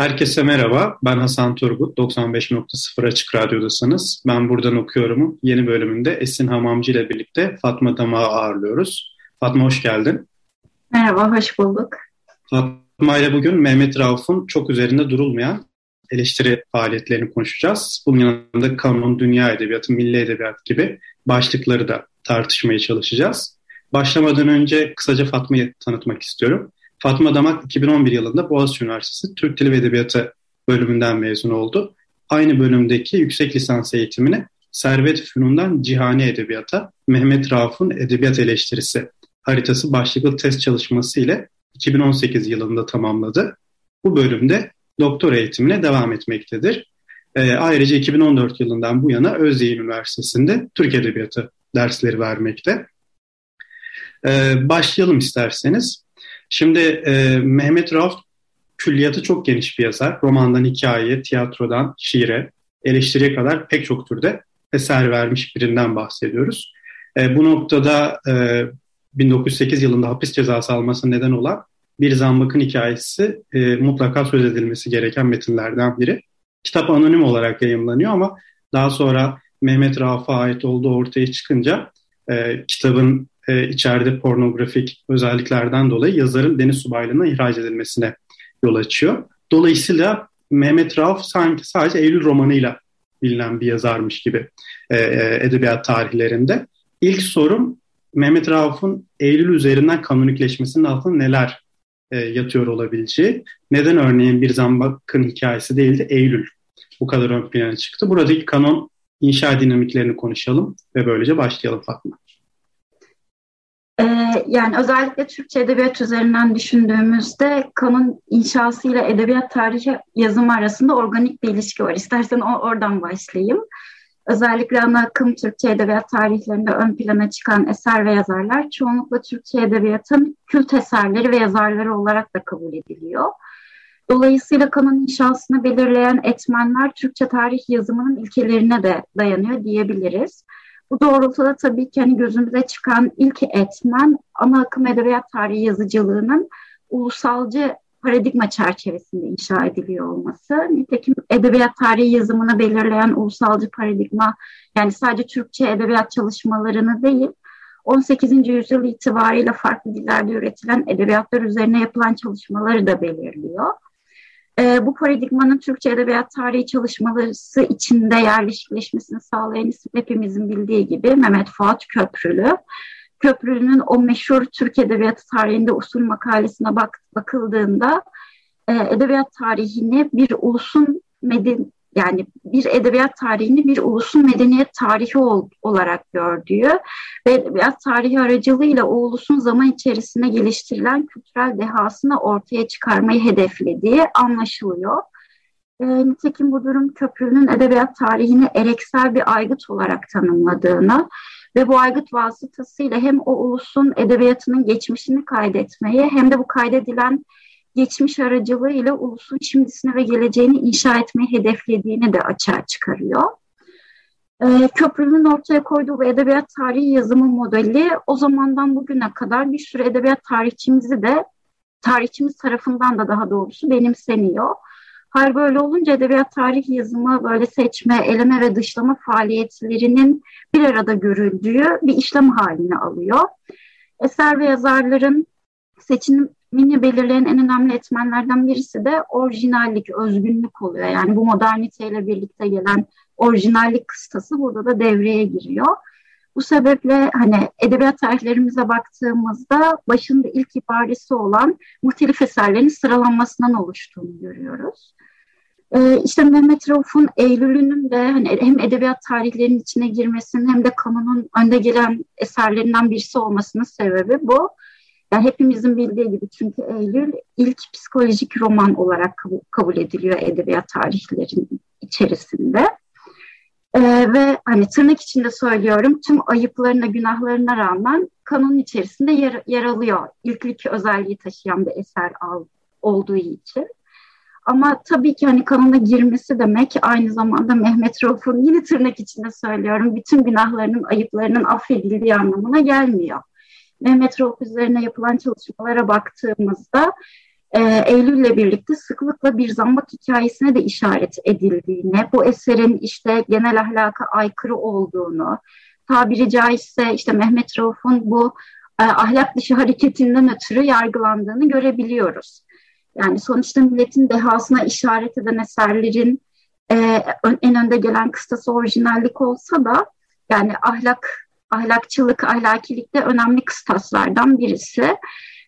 Herkese merhaba, ben Hasan Turgut, 95.0 Açık Radyo'dasınız. Ben buradan okuyorum. Yeni bölümünde Esin Hamamcı ile birlikte Fatma Damağı ağırlıyoruz. Fatma hoş geldin. Merhaba, hoş bulduk. Fatma ile bugün Mehmet Rauf'un çok üzerinde durulmayan eleştiri faaliyetlerini konuşacağız. Bunun yanında kanun, dünya edebiyatı, milli edebiyat gibi başlıkları da tartışmaya çalışacağız. Başlamadan önce kısaca Fatma'yı tanıtmak istiyorum. Fatma Damak 2011 yılında Boğaziçi Üniversitesi Türk Dili ve Edebiyatı bölümünden mezun oldu. Aynı bölümdeki yüksek lisans eğitimini Servet Fünun'dan Cihani Edebiyat'a Mehmet Rauf'un Edebiyat Eleştirisi haritası başlıklı test çalışması ile 2018 yılında tamamladı. Bu bölümde doktor eğitimine devam etmektedir. E, ayrıca 2014 yılından bu yana Özyeğin Üniversitesi'nde Türk Edebiyatı dersleri vermekte. E, başlayalım isterseniz. Şimdi e, Mehmet Rauf külliyatı çok geniş bir yazar. Romandan hikayeye, tiyatrodan şiire, eleştiriye kadar pek çok türde eser vermiş birinden bahsediyoruz. E, bu noktada e, 1908 yılında hapis cezası alması neden olan bir zambakın hikayesi e, mutlaka söz edilmesi gereken metinlerden biri. Kitap anonim olarak yayımlanıyor ama daha sonra Mehmet Rauf'a ait olduğu ortaya çıkınca e, kitabın e, içeride pornografik özelliklerden dolayı yazarın Deniz Subaylığı'na ihraç edilmesine yol açıyor. Dolayısıyla Mehmet Rauf sanki sadece Eylül romanıyla bilinen bir yazarmış gibi e, e, edebiyat tarihlerinde. İlk sorum Mehmet Rauf'un Eylül üzerinden kanonikleşmesinin altında neler e, yatıyor olabileceği. Neden örneğin bir zambakın hikayesi değil de Eylül bu kadar ön plana çıktı. Buradaki kanon inşa dinamiklerini konuşalım ve böylece başlayalım Fatma. Ee, yani özellikle Türkçe edebiyat üzerinden düşündüğümüzde kanun inşası ile edebiyat tarihi yazımı arasında organik bir ilişki var. İstersen oradan başlayayım. Özellikle ana akım Türkçe edebiyat tarihlerinde ön plana çıkan eser ve yazarlar çoğunlukla Türkçe edebiyatın kült eserleri ve yazarları olarak da kabul ediliyor. Dolayısıyla kanun inşasını belirleyen etmenler Türkçe tarih yazımının ilkelerine de dayanıyor diyebiliriz. Bu doğrultuda tabii ki hani gözümüze çıkan ilk etmen ana akım edebiyat tarihi yazıcılığının ulusalcı paradigma çerçevesinde inşa ediliyor olması. Nitekim edebiyat tarihi yazımını belirleyen ulusalcı paradigma yani sadece Türkçe edebiyat çalışmalarını değil 18. yüzyıl itibariyle farklı dillerde üretilen edebiyatlar üzerine yapılan çalışmaları da belirliyor. E, bu paradigmanın Türkçe Edebiyat Tarihi çalışmaları içinde yerleşikleşmesini sağlayan isim hepimizin bildiği gibi Mehmet Fuat Köprülü. Köprülü'nün o meşhur Türk Edebiyatı tarihinde usul makalesine bak, bakıldığında e, edebiyat tarihini bir ulusun meden, yani bir edebiyat tarihini bir ulusun medeniyet tarihi ol, olarak gördüğü ve edebiyat tarihi aracılığıyla o ulusun zaman içerisinde geliştirilen kültürel dehasını ortaya çıkarmayı hedeflediği anlaşılıyor. E, nitekim bu durum köprünün edebiyat tarihini ereksel bir aygıt olarak tanımladığını ve bu aygıt vasıtasıyla hem o ulusun edebiyatının geçmişini kaydetmeyi hem de bu kaydedilen geçmiş aracılığıyla ulusun şimdisini ve geleceğini inşa etmeyi hedeflediğini de açığa çıkarıyor. Ee, Köprünün ortaya koyduğu bu edebiyat tarihi yazımı modeli o zamandan bugüne kadar bir sürü edebiyat tarihçimizi de tarihçimiz tarafından da daha doğrusu benimseniyor. Hal böyle olunca edebiyat tarih yazımı böyle seçme, eleme ve dışlama faaliyetlerinin bir arada görüldüğü bir işlem haline alıyor. Eser ve yazarların seçimini belirleyen en önemli etmenlerden birisi de orijinallik, özgünlük oluyor. Yani bu moderniteyle birlikte gelen orijinallik kıstası burada da devreye giriyor. Bu sebeple hani edebiyat tarihlerimize baktığımızda başında ilk ibaresi olan muhtelif eserlerin sıralanmasından oluştuğunu görüyoruz. Ee, işte Mehmet Rauf'un Eylül'ünün de hani hem edebiyat tarihlerinin içine girmesinin hem de kanunun önde gelen eserlerinden birisi olmasının sebebi bu. Yani hepimizin bildiği gibi çünkü Eylül ilk psikolojik roman olarak kabul, ediliyor edebiyat tarihlerinin içerisinde. Ee, ve hani tırnak içinde söylüyorum tüm ayıplarına, günahlarına rağmen kanun içerisinde yer, yer alıyor. İlklik özelliği taşıyan bir eser al, olduğu için. Ama tabii ki hani kanuna girmesi demek aynı zamanda Mehmet Rauf'un yine tırnak içinde söylüyorum bütün günahlarının, ayıplarının affedildiği anlamına gelmiyor. Rauf üzerine yapılan çalışmalara baktığımızda e, Eylül'le birlikte sıklıkla bir zambak hikayesine de işaret edildiğini, bu eserin işte genel ahlaka aykırı olduğunu, tabiri caizse işte Mehmet Rauf'un bu e, ahlak dışı hareketinden ötürü yargılandığını görebiliyoruz. Yani sonuçta milletin dehasına işaret eden eserlerin e, en önde gelen kıstası orijinallik olsa da yani ahlak, ahlakçılık, ahlakilik de önemli kıstaslardan birisi.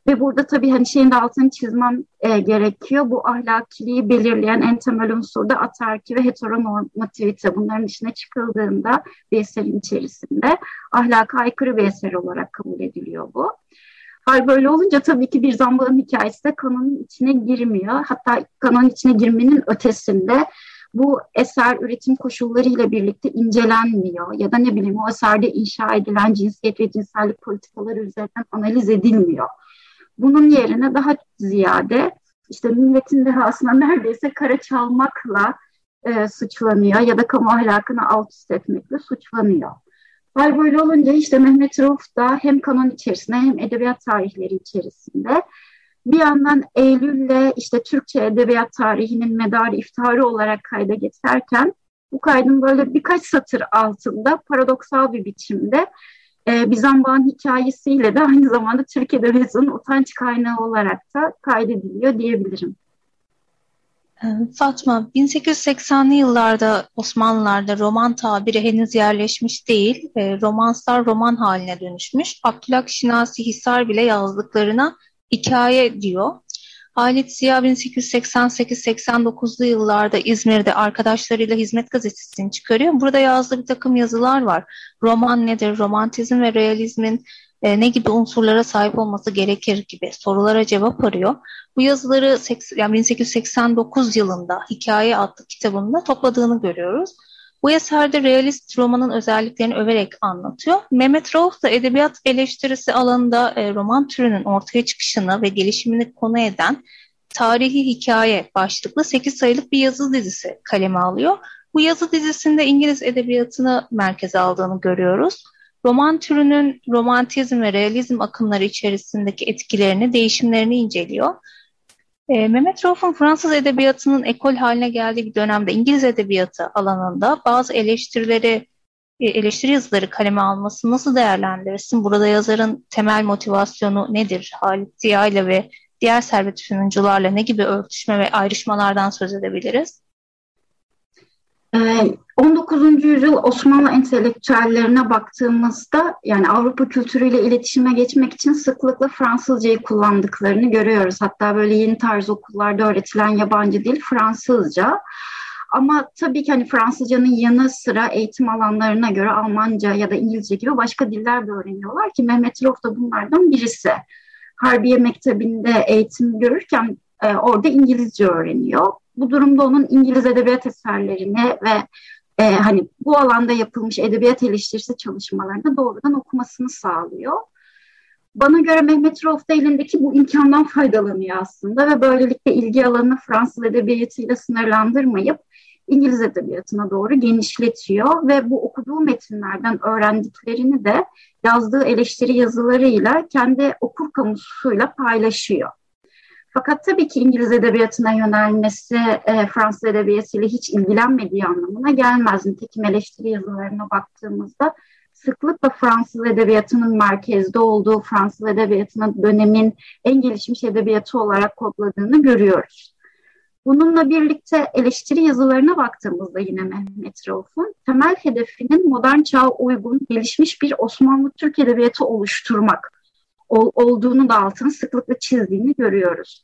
Ve burada tabii hani şeyin de altını çizmem e, gerekiyor. Bu ahlakiliği belirleyen en temel unsur da atarki ve heteronormativite. Bunların dışına çıkıldığında bir eserin içerisinde ahlaka aykırı bir eser olarak kabul ediliyor bu. Hal böyle olunca tabii ki bir zambağın hikayesi de kanonun içine girmiyor. Hatta kanonun içine girmenin ötesinde bu eser üretim koşullarıyla birlikte incelenmiyor ya da ne bileyim o eserde inşa edilen cinsiyet ve cinsellik politikaları üzerinden analiz edilmiyor. Bunun yerine daha ziyade işte milletin dehasına neredeyse kara çalmakla e, suçlanıyor ya da kamu ahlakını alt üst etmekle suçlanıyor. Hal böyle olunca işte Mehmet Rauf da hem kanon içerisinde hem edebiyat tarihleri içerisinde bir yandan Eylül'le işte Türkçe edebiyat tarihinin medarı iftarı olarak kayda geçerken bu kaydın böyle birkaç satır altında paradoksal bir biçimde e, Bizan hikayesiyle de aynı zamanda Türk Edebiyatı'nın utanç kaynağı olarak da kaydediliyor diyebilirim. Ee, Fatma, 1880'li yıllarda Osmanlılarda roman tabiri henüz yerleşmiş değil. E, romanslar roman haline dönüşmüş. Abdülhak Şinasi Hisar bile yazdıklarına hikaye diyor. Halit Ziya 1888-89'lu yıllarda İzmir'de arkadaşlarıyla Hizmet Gazetesi'ni çıkarıyor. Burada yazdığı bir takım yazılar var. Roman nedir, romantizm ve realizmin e, ne gibi unsurlara sahip olması gerekir gibi sorulara cevap arıyor. Bu yazıları yani 1889 yılında Hikaye adlı kitabında topladığını görüyoruz. Bu eserde realist romanın özelliklerini överek anlatıyor. Mehmet Rauf da edebiyat eleştirisi alanında e, roman türünün ortaya çıkışını ve gelişimini konu eden Tarihi Hikaye başlıklı 8 sayılık bir yazı dizisi kaleme alıyor. Bu yazı dizisinde İngiliz edebiyatını merkeze aldığını görüyoruz. Roman türünün romantizm ve realizm akımları içerisindeki etkilerini, değişimlerini inceliyor. E, Mehmet Rauf'un Fransız edebiyatının ekol haline geldiği bir dönemde İngiliz edebiyatı alanında bazı eleştirileri, e, eleştiri yazıları kaleme alması nasıl değerlendirirsin? Burada yazarın temel motivasyonu nedir? Halit Ziya ile ve diğer servet sunucularla ne gibi örtüşme ve ayrışmalardan söz edebiliriz? 19. Ee, yüzyıl Osmanlı entelektüellerine baktığımızda yani Avrupa kültürüyle iletişime geçmek için sıklıkla Fransızcayı kullandıklarını görüyoruz. Hatta böyle yeni tarz okullarda öğretilen yabancı dil Fransızca. Ama tabii ki hani Fransızcanın yanı sıra eğitim alanlarına göre Almanca ya da İngilizce gibi başka diller de öğreniyorlar ki Mehmet Rauf da bunlardan birisi. Harbiye Mektebi'nde eğitim görürken e, orada İngilizce öğreniyor bu durumda onun İngiliz edebiyat eserlerini ve e, hani bu alanda yapılmış edebiyat eleştirisi çalışmalarını doğrudan okumasını sağlıyor. Bana göre Mehmet Rauf elindeki bu imkandan faydalanıyor aslında ve böylelikle ilgi alanını Fransız edebiyatıyla sınırlandırmayıp İngiliz edebiyatına doğru genişletiyor ve bu okuduğu metinlerden öğrendiklerini de yazdığı eleştiri yazılarıyla kendi okur kamusuyla paylaşıyor. Fakat tabii ki İngiliz edebiyatına yönelmesi e, Fransız edebiyatıyla hiç ilgilenmediği anlamına gelmez. Nitekim eleştiri yazılarına baktığımızda sıklıkla Fransız edebiyatının merkezde olduğu, Fransız edebiyatının dönemin en gelişmiş edebiyatı olarak kodladığını görüyoruz. Bununla birlikte eleştiri yazılarına baktığımızda yine Mehmet Rauf'un temel hedefinin modern çağa uygun gelişmiş bir Osmanlı Türk edebiyatı oluşturmak ol, olduğunu da altını sıklıkla çizdiğini görüyoruz.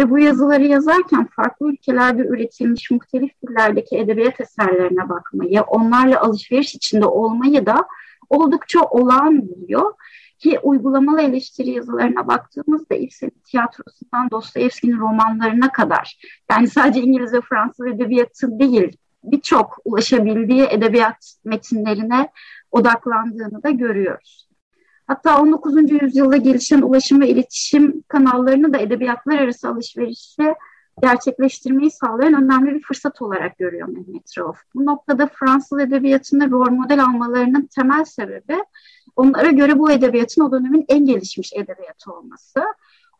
Ve bu yazıları yazarken farklı ülkelerde üretilmiş muhtelif dillerdeki edebiyat eserlerine bakmayı, onlarla alışveriş içinde olmayı da oldukça olağan buluyor. Ki uygulamalı eleştiri yazılarına baktığımızda Ibsen'in tiyatrosundan Dostoyevski'nin romanlarına kadar yani sadece İngiliz ve Fransız edebiyatı değil birçok ulaşabildiği edebiyat metinlerine odaklandığını da görüyoruz. Hatta 19. yüzyılda gelişen ulaşım ve iletişim kanallarını da edebiyatlar arası alışverişe gerçekleştirmeyi sağlayan önemli bir fırsat olarak görüyor Mehmet Rauf. Bu noktada Fransız edebiyatında rol model almalarının temel sebebi onlara göre bu edebiyatın o dönemin en gelişmiş edebiyatı olması.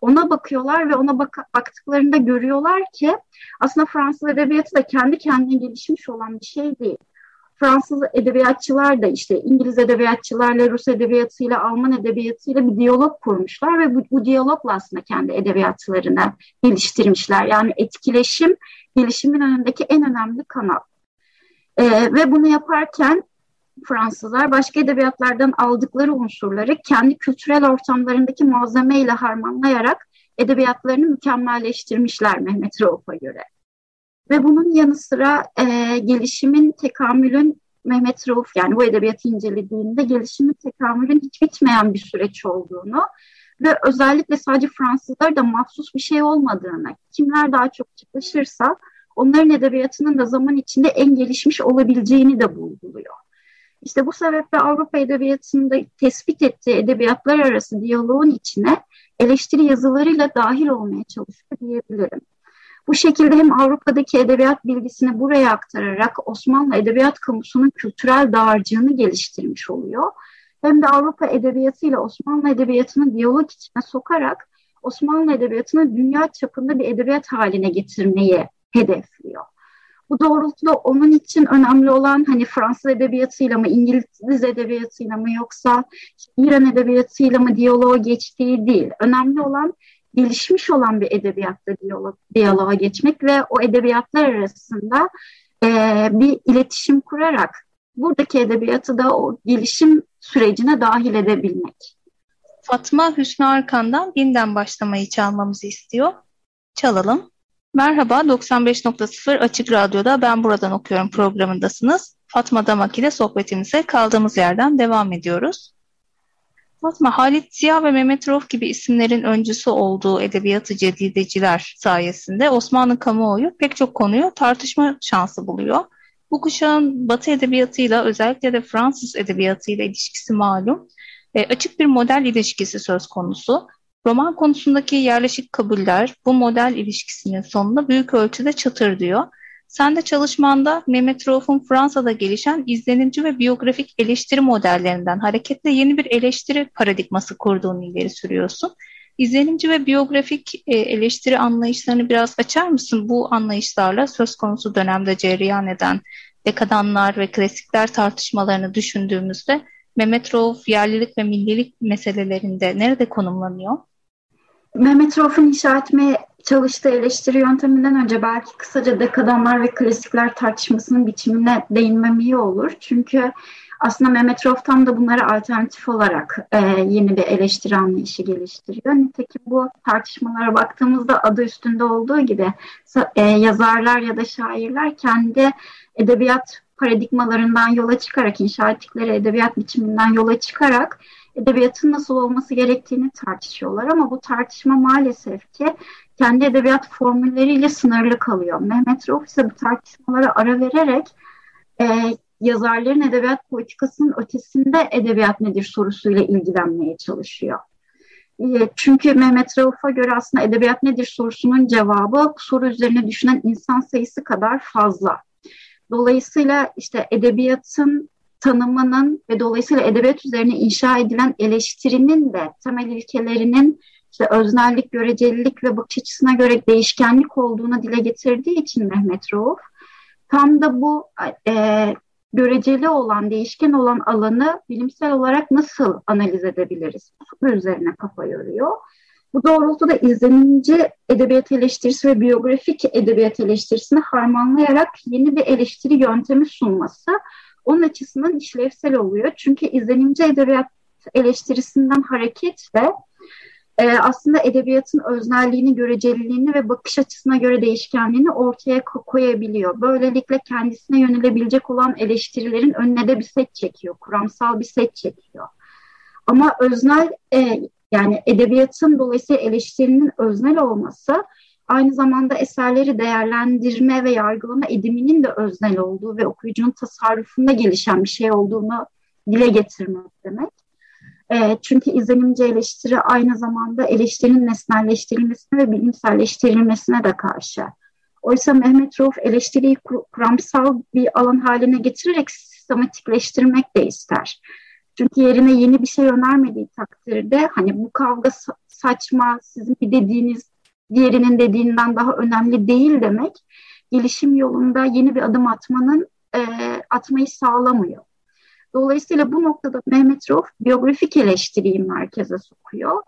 Ona bakıyorlar ve ona bak baktıklarında görüyorlar ki aslında Fransız edebiyatı da kendi kendine gelişmiş olan bir şey değil. Fransız edebiyatçılar da işte İngiliz edebiyatçılarla Rus edebiyatıyla Alman edebiyatıyla bir diyalog kurmuşlar ve bu, bu diyalogla aslında kendi edebiyatlarını geliştirmişler. Yani etkileşim gelişimin önündeki en önemli kanal. Ee, ve bunu yaparken Fransızlar başka edebiyatlardan aldıkları unsurları kendi kültürel ortamlarındaki malzemeyle harmanlayarak edebiyatlarını mükemmelleştirmişler Mehmet Rauf'a göre. Ve bunun yanı sıra e, gelişimin, tekamülün Mehmet Rauf yani bu edebiyatı incelediğinde gelişimin, tekamülün hiç bitmeyen bir süreç olduğunu ve özellikle sadece Fransızlar da mahsus bir şey olmadığını, kimler daha çok çıkışırsa onların edebiyatının da zaman içinde en gelişmiş olabileceğini de vurguluyor. İşte bu sebeple Avrupa Edebiyatı'nda tespit ettiği edebiyatlar arası diyaloğun içine eleştiri yazılarıyla dahil olmaya çalışıyor diyebilirim. Bu şekilde hem Avrupa'daki edebiyat bilgisini buraya aktararak Osmanlı edebiyat kamusunun kültürel dağarcığını geliştirmiş oluyor. Hem de Avrupa edebiyatı ile Osmanlı edebiyatını diyalog içine sokarak Osmanlı edebiyatını dünya çapında bir edebiyat haline getirmeyi hedefliyor. Bu doğrultuda onun için önemli olan hani Fransız edebiyatıyla mı, İngiliz edebiyatıyla mı yoksa İran edebiyatıyla mı diyaloğa geçtiği değil. Önemli olan gelişmiş olan bir edebiyatta diyalog, diyaloğa geçmek ve o edebiyatlar arasında e, bir iletişim kurarak buradaki edebiyatı da o gelişim sürecine dahil edebilmek. Fatma Hüsnü Arkan'dan Binden başlamayı çalmamızı istiyor. Çalalım. Merhaba, 95.0 Açık Radyo'da Ben Buradan Okuyorum programındasınız. Fatma Damak ile sohbetimize kaldığımız yerden devam ediyoruz. Fatma, Halit Ziya ve Mehmet Rauf gibi isimlerin öncüsü olduğu edebiyatı cedideciler sayesinde Osmanlı kamuoyu pek çok konuyu tartışma şansı buluyor. Bu kuşağın Batı edebiyatıyla özellikle de Fransız edebiyatıyla ilişkisi malum. E, açık bir model ilişkisi söz konusu. Roman konusundaki yerleşik kabuller bu model ilişkisinin sonunda büyük ölçüde çatır diyor. Sen de çalışmanda Mehmet Rauf'un Fransa'da gelişen izlenimci ve biyografik eleştiri modellerinden hareketle yeni bir eleştiri paradigması kurduğunu ileri sürüyorsun. İzlenimci ve biyografik e, eleştiri anlayışlarını biraz açar mısın? Bu anlayışlarla söz konusu dönemde cereyan eden dekadanlar ve klasikler tartışmalarını düşündüğümüzde Mehmet Rauf yerlilik ve millilik meselelerinde nerede konumlanıyor? Mehmet Rauf'un inşa etmeye çalıştığı eleştiri yönteminden önce belki kısaca dekadanlar ve klasikler tartışmasının biçimine değinmem iyi olur. Çünkü aslında Mehmet Rauf tam da bunlara alternatif olarak e, yeni bir eleştiri anlayışı geliştiriyor. Nitekim bu tartışmalara baktığımızda adı üstünde olduğu gibi e, yazarlar ya da şairler kendi edebiyat paradigmalarından yola çıkarak, inşa ettikleri edebiyat biçiminden yola çıkarak edebiyatın nasıl olması gerektiğini tartışıyorlar ama bu tartışma maalesef ki kendi edebiyat formülleriyle sınırlı kalıyor. Mehmet Rauf ise bu tartışmalara ara vererek e, yazarların edebiyat politikasının ötesinde edebiyat nedir sorusuyla ilgilenmeye çalışıyor. E, çünkü Mehmet Rauf'a göre aslında edebiyat nedir sorusunun cevabı soru üzerine düşünen insan sayısı kadar fazla. Dolayısıyla işte edebiyatın tanımının ve dolayısıyla edebiyat üzerine inşa edilen eleştirinin de temel ilkelerinin işte öznellik, görecelilik ve bakış açısına göre değişkenlik olduğunu dile getirdiği için Mehmet Rauf tam da bu e, göreceli olan, değişken olan alanı bilimsel olarak nasıl analiz edebiliriz? Bu üzerine kafa yoruyor. Bu doğrultuda izlenimci edebiyat eleştirisi ve biyografik edebiyat eleştirisini harmanlayarak yeni bir eleştiri yöntemi sunması onun açısından işlevsel oluyor. Çünkü izlenimci edebiyat eleştirisinden hareketle e, aslında edebiyatın öznelliğini, göreceliliğini ve bakış açısına göre değişkenliğini ortaya koyabiliyor. Böylelikle kendisine yönelebilecek olan eleştirilerin önüne de bir set çekiyor, kuramsal bir set çekiyor. Ama öznel e, yani edebiyatın dolayısıyla eleştirinin öznel olması aynı zamanda eserleri değerlendirme ve yargılama ediminin de öznel olduğu ve okuyucunun tasarrufunda gelişen bir şey olduğunu dile getirmek demek. E, çünkü izlenimci eleştiri aynı zamanda eleştirinin nesnelleştirilmesine ve bilimselleştirilmesine de karşı. Oysa Mehmet Rauf eleştiriyi kuramsal bir alan haline getirerek sistematikleştirmek de ister. Çünkü yerine yeni bir şey önermediği takdirde hani bu kavga saçma, sizin bir dediğiniz diğerinin dediğinden daha önemli değil demek gelişim yolunda yeni bir adım atmanın e, atmayı sağlamıyor. Dolayısıyla bu noktada Mehmet Rauf biyografik eleştiriyi merkeze sokuyor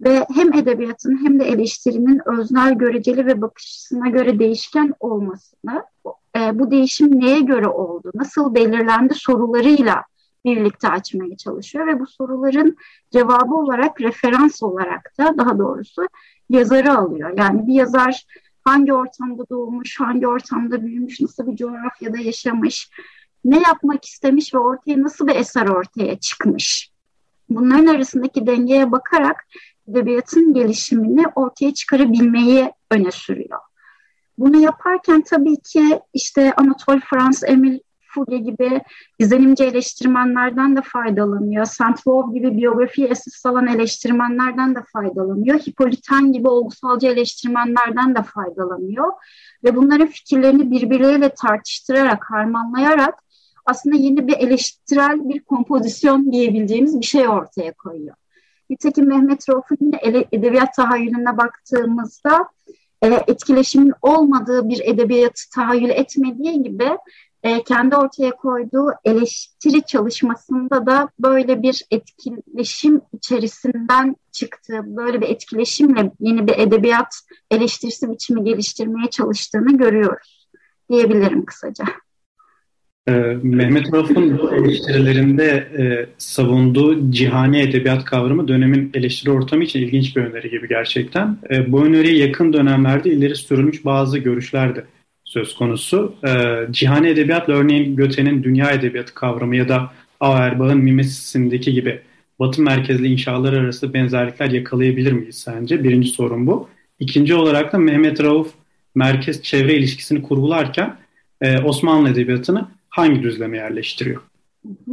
ve hem edebiyatın hem de eleştirinin öznel, göreceli ve bakışına göre değişken olmasını, e, bu değişim neye göre oldu, nasıl belirlendi sorularıyla birlikte açmaya çalışıyor ve bu soruların cevabı olarak referans olarak da daha doğrusu yazarı alıyor. Yani bir yazar hangi ortamda doğmuş, hangi ortamda büyümüş, nasıl bir coğrafyada yaşamış, ne yapmak istemiş ve ortaya nasıl bir eser ortaya çıkmış. Bunların arasındaki dengeye bakarak edebiyatın gelişimini ortaya çıkarabilmeyi öne sürüyor. Bunu yaparken tabii ki işte Anatole France, Emil Fouge gibi izlenimci eleştirmenlerden de faydalanıyor. Saint-Lô gibi biyografi esas alan eleştirmenlerden de faydalanıyor. Hippolyten gibi olgusalcı eleştirmenlerden de faydalanıyor. Ve bunların fikirlerini birbirleriyle tartıştırarak, harmanlayarak aslında yeni bir eleştirel bir kompozisyon diyebileceğimiz bir şey ortaya koyuyor. Nitekim Mehmet Rauf'un yine edebiyat tahayyülüne baktığımızda e, etkileşimin olmadığı bir edebiyatı tahayyül etmediği gibi e, kendi ortaya koyduğu eleştiri çalışmasında da böyle bir etkileşim içerisinden çıktığı, böyle bir etkileşimle yeni bir edebiyat eleştirisi biçimi geliştirmeye çalıştığını görüyoruz diyebilirim kısaca. Ee, Mehmet Rauf'un eleştirilerinde e, savunduğu cihani edebiyat kavramı dönemin eleştiri ortamı için ilginç bir öneri gibi gerçekten. E, bu öneriye yakın dönemlerde ileri sürülmüş bazı görüşler de söz konusu. E, cihani edebiyatla örneğin Göte'nin dünya edebiyatı kavramı ya da Auerbach'ın mimesisindeki gibi batı merkezli inşalar arası benzerlikler yakalayabilir miyiz sence? Birinci sorun bu. İkinci olarak da Mehmet Rauf merkez çevre ilişkisini kurgularken e, Osmanlı edebiyatını hangi düzleme yerleştiriyor? Hı hı.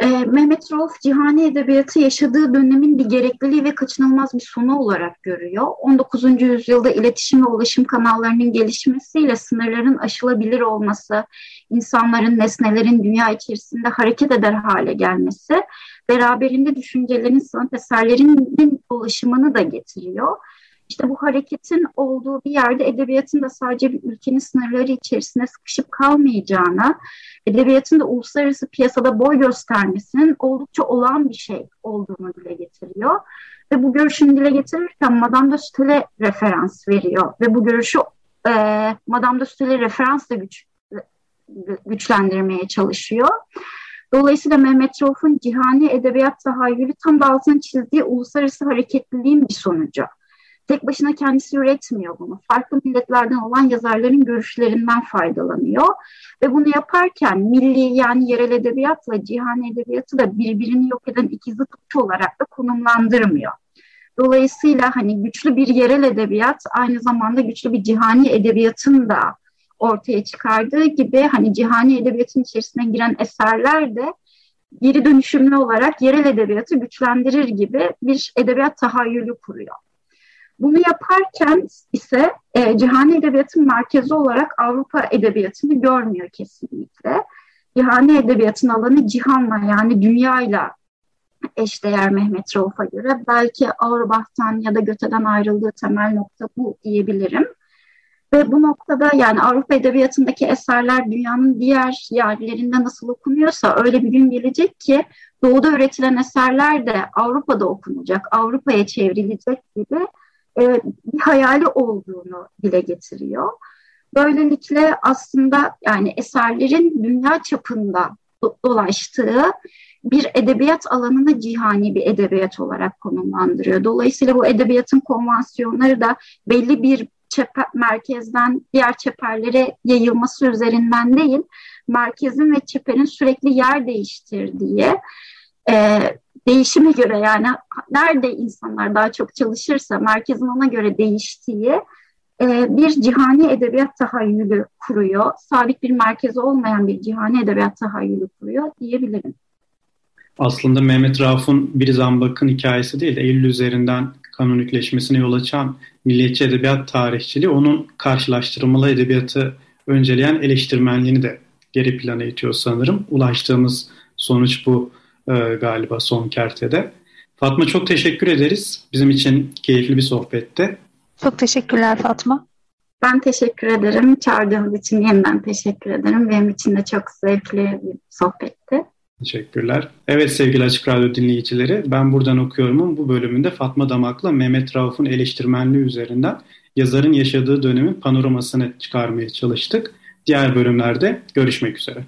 E, Mehmet Rauf cihani edebiyatı yaşadığı dönemin bir gerekliliği ve kaçınılmaz bir sonu olarak görüyor. 19. yüzyılda iletişim ve ulaşım kanallarının gelişmesiyle sınırların aşılabilir olması, insanların, nesnelerin dünya içerisinde hareket eder hale gelmesi, beraberinde düşüncelerin, sanat eserlerinin ulaşımını da getiriyor. İşte bu hareketin olduğu bir yerde edebiyatın da sadece bir ülkenin sınırları içerisinde sıkışıp kalmayacağına, edebiyatın da uluslararası piyasada boy göstermesinin oldukça olağan bir şey olduğunu dile getiriyor. Ve bu görüşünü dile getirirken Madame de Stael'e referans veriyor. Ve bu görüşü e, Madame de Stael'e referansla güç, güçlendirmeye çalışıyor. Dolayısıyla Mehmet Rauf'un cihani edebiyat tahayyülü tam da altını çizdiği uluslararası hareketliliğin bir sonucu tek başına kendisi üretmiyor bunu. Farklı milletlerden olan yazarların görüşlerinden faydalanıyor. Ve bunu yaparken milli yani yerel edebiyatla cihan edebiyatı da birbirini yok eden iki zıt olarak da konumlandırmıyor. Dolayısıyla hani güçlü bir yerel edebiyat aynı zamanda güçlü bir cihani edebiyatın da ortaya çıkardığı gibi hani cihani edebiyatın içerisine giren eserler de geri dönüşümlü olarak yerel edebiyatı güçlendirir gibi bir edebiyat tahayyülü kuruyor. Bunu yaparken ise e, cihani edebiyatın merkezi olarak Avrupa edebiyatını görmüyor kesinlikle. Cihani edebiyatın alanı cihanla yani dünyayla eşdeğer Mehmet Rauf'a göre. Belki Auerbach'tan ya da Göte'den ayrıldığı temel nokta bu diyebilirim. Ve bu noktada yani Avrupa Edebiyatı'ndaki eserler dünyanın diğer yerlerinde nasıl okunuyorsa öyle bir gün gelecek ki doğuda üretilen eserler de Avrupa'da okunacak, Avrupa'ya çevrilecek gibi e, bir hayali olduğunu dile getiriyor. Böylelikle aslında yani eserlerin dünya çapında dolaştığı bir edebiyat alanını cihani bir edebiyat olarak konumlandırıyor. Dolayısıyla bu edebiyatın konvansiyonları da belli bir çeper, merkezden diğer çeperlere yayılması üzerinden değil, merkezin ve çeperin sürekli yer değiştirdiği, e, değişime göre yani nerede insanlar daha çok çalışırsa merkezin ona göre değiştiği e, bir cihani edebiyat tahayyülü kuruyor. Sabit bir merkezi olmayan bir cihani edebiyat tahayyülü kuruyor diyebilirim. Aslında Mehmet Rauf'un bir zambakın hikayesi değil de Eylül üzerinden kanonikleşmesine yol açan milliyetçi edebiyat tarihçiliği onun karşılaştırmalı edebiyatı önceleyen eleştirmenliğini de geri plana itiyor sanırım. Ulaştığımız sonuç bu e, galiba son kertede. Fatma çok teşekkür ederiz. Bizim için keyifli bir sohbetti. Çok teşekkürler Fatma. Ben teşekkür ederim. Çağırdığınız için yeniden teşekkür ederim. Benim için de çok zevkli bir sohbetti. Teşekkürler. Evet sevgili Açık Radyo dinleyicileri, ben buradan okuyorumun bu bölümünde Fatma Damak'la Mehmet Rauf'un eleştirmenliği üzerinden yazarın yaşadığı dönemin panoramasını çıkarmaya çalıştık. Diğer bölümlerde görüşmek üzere.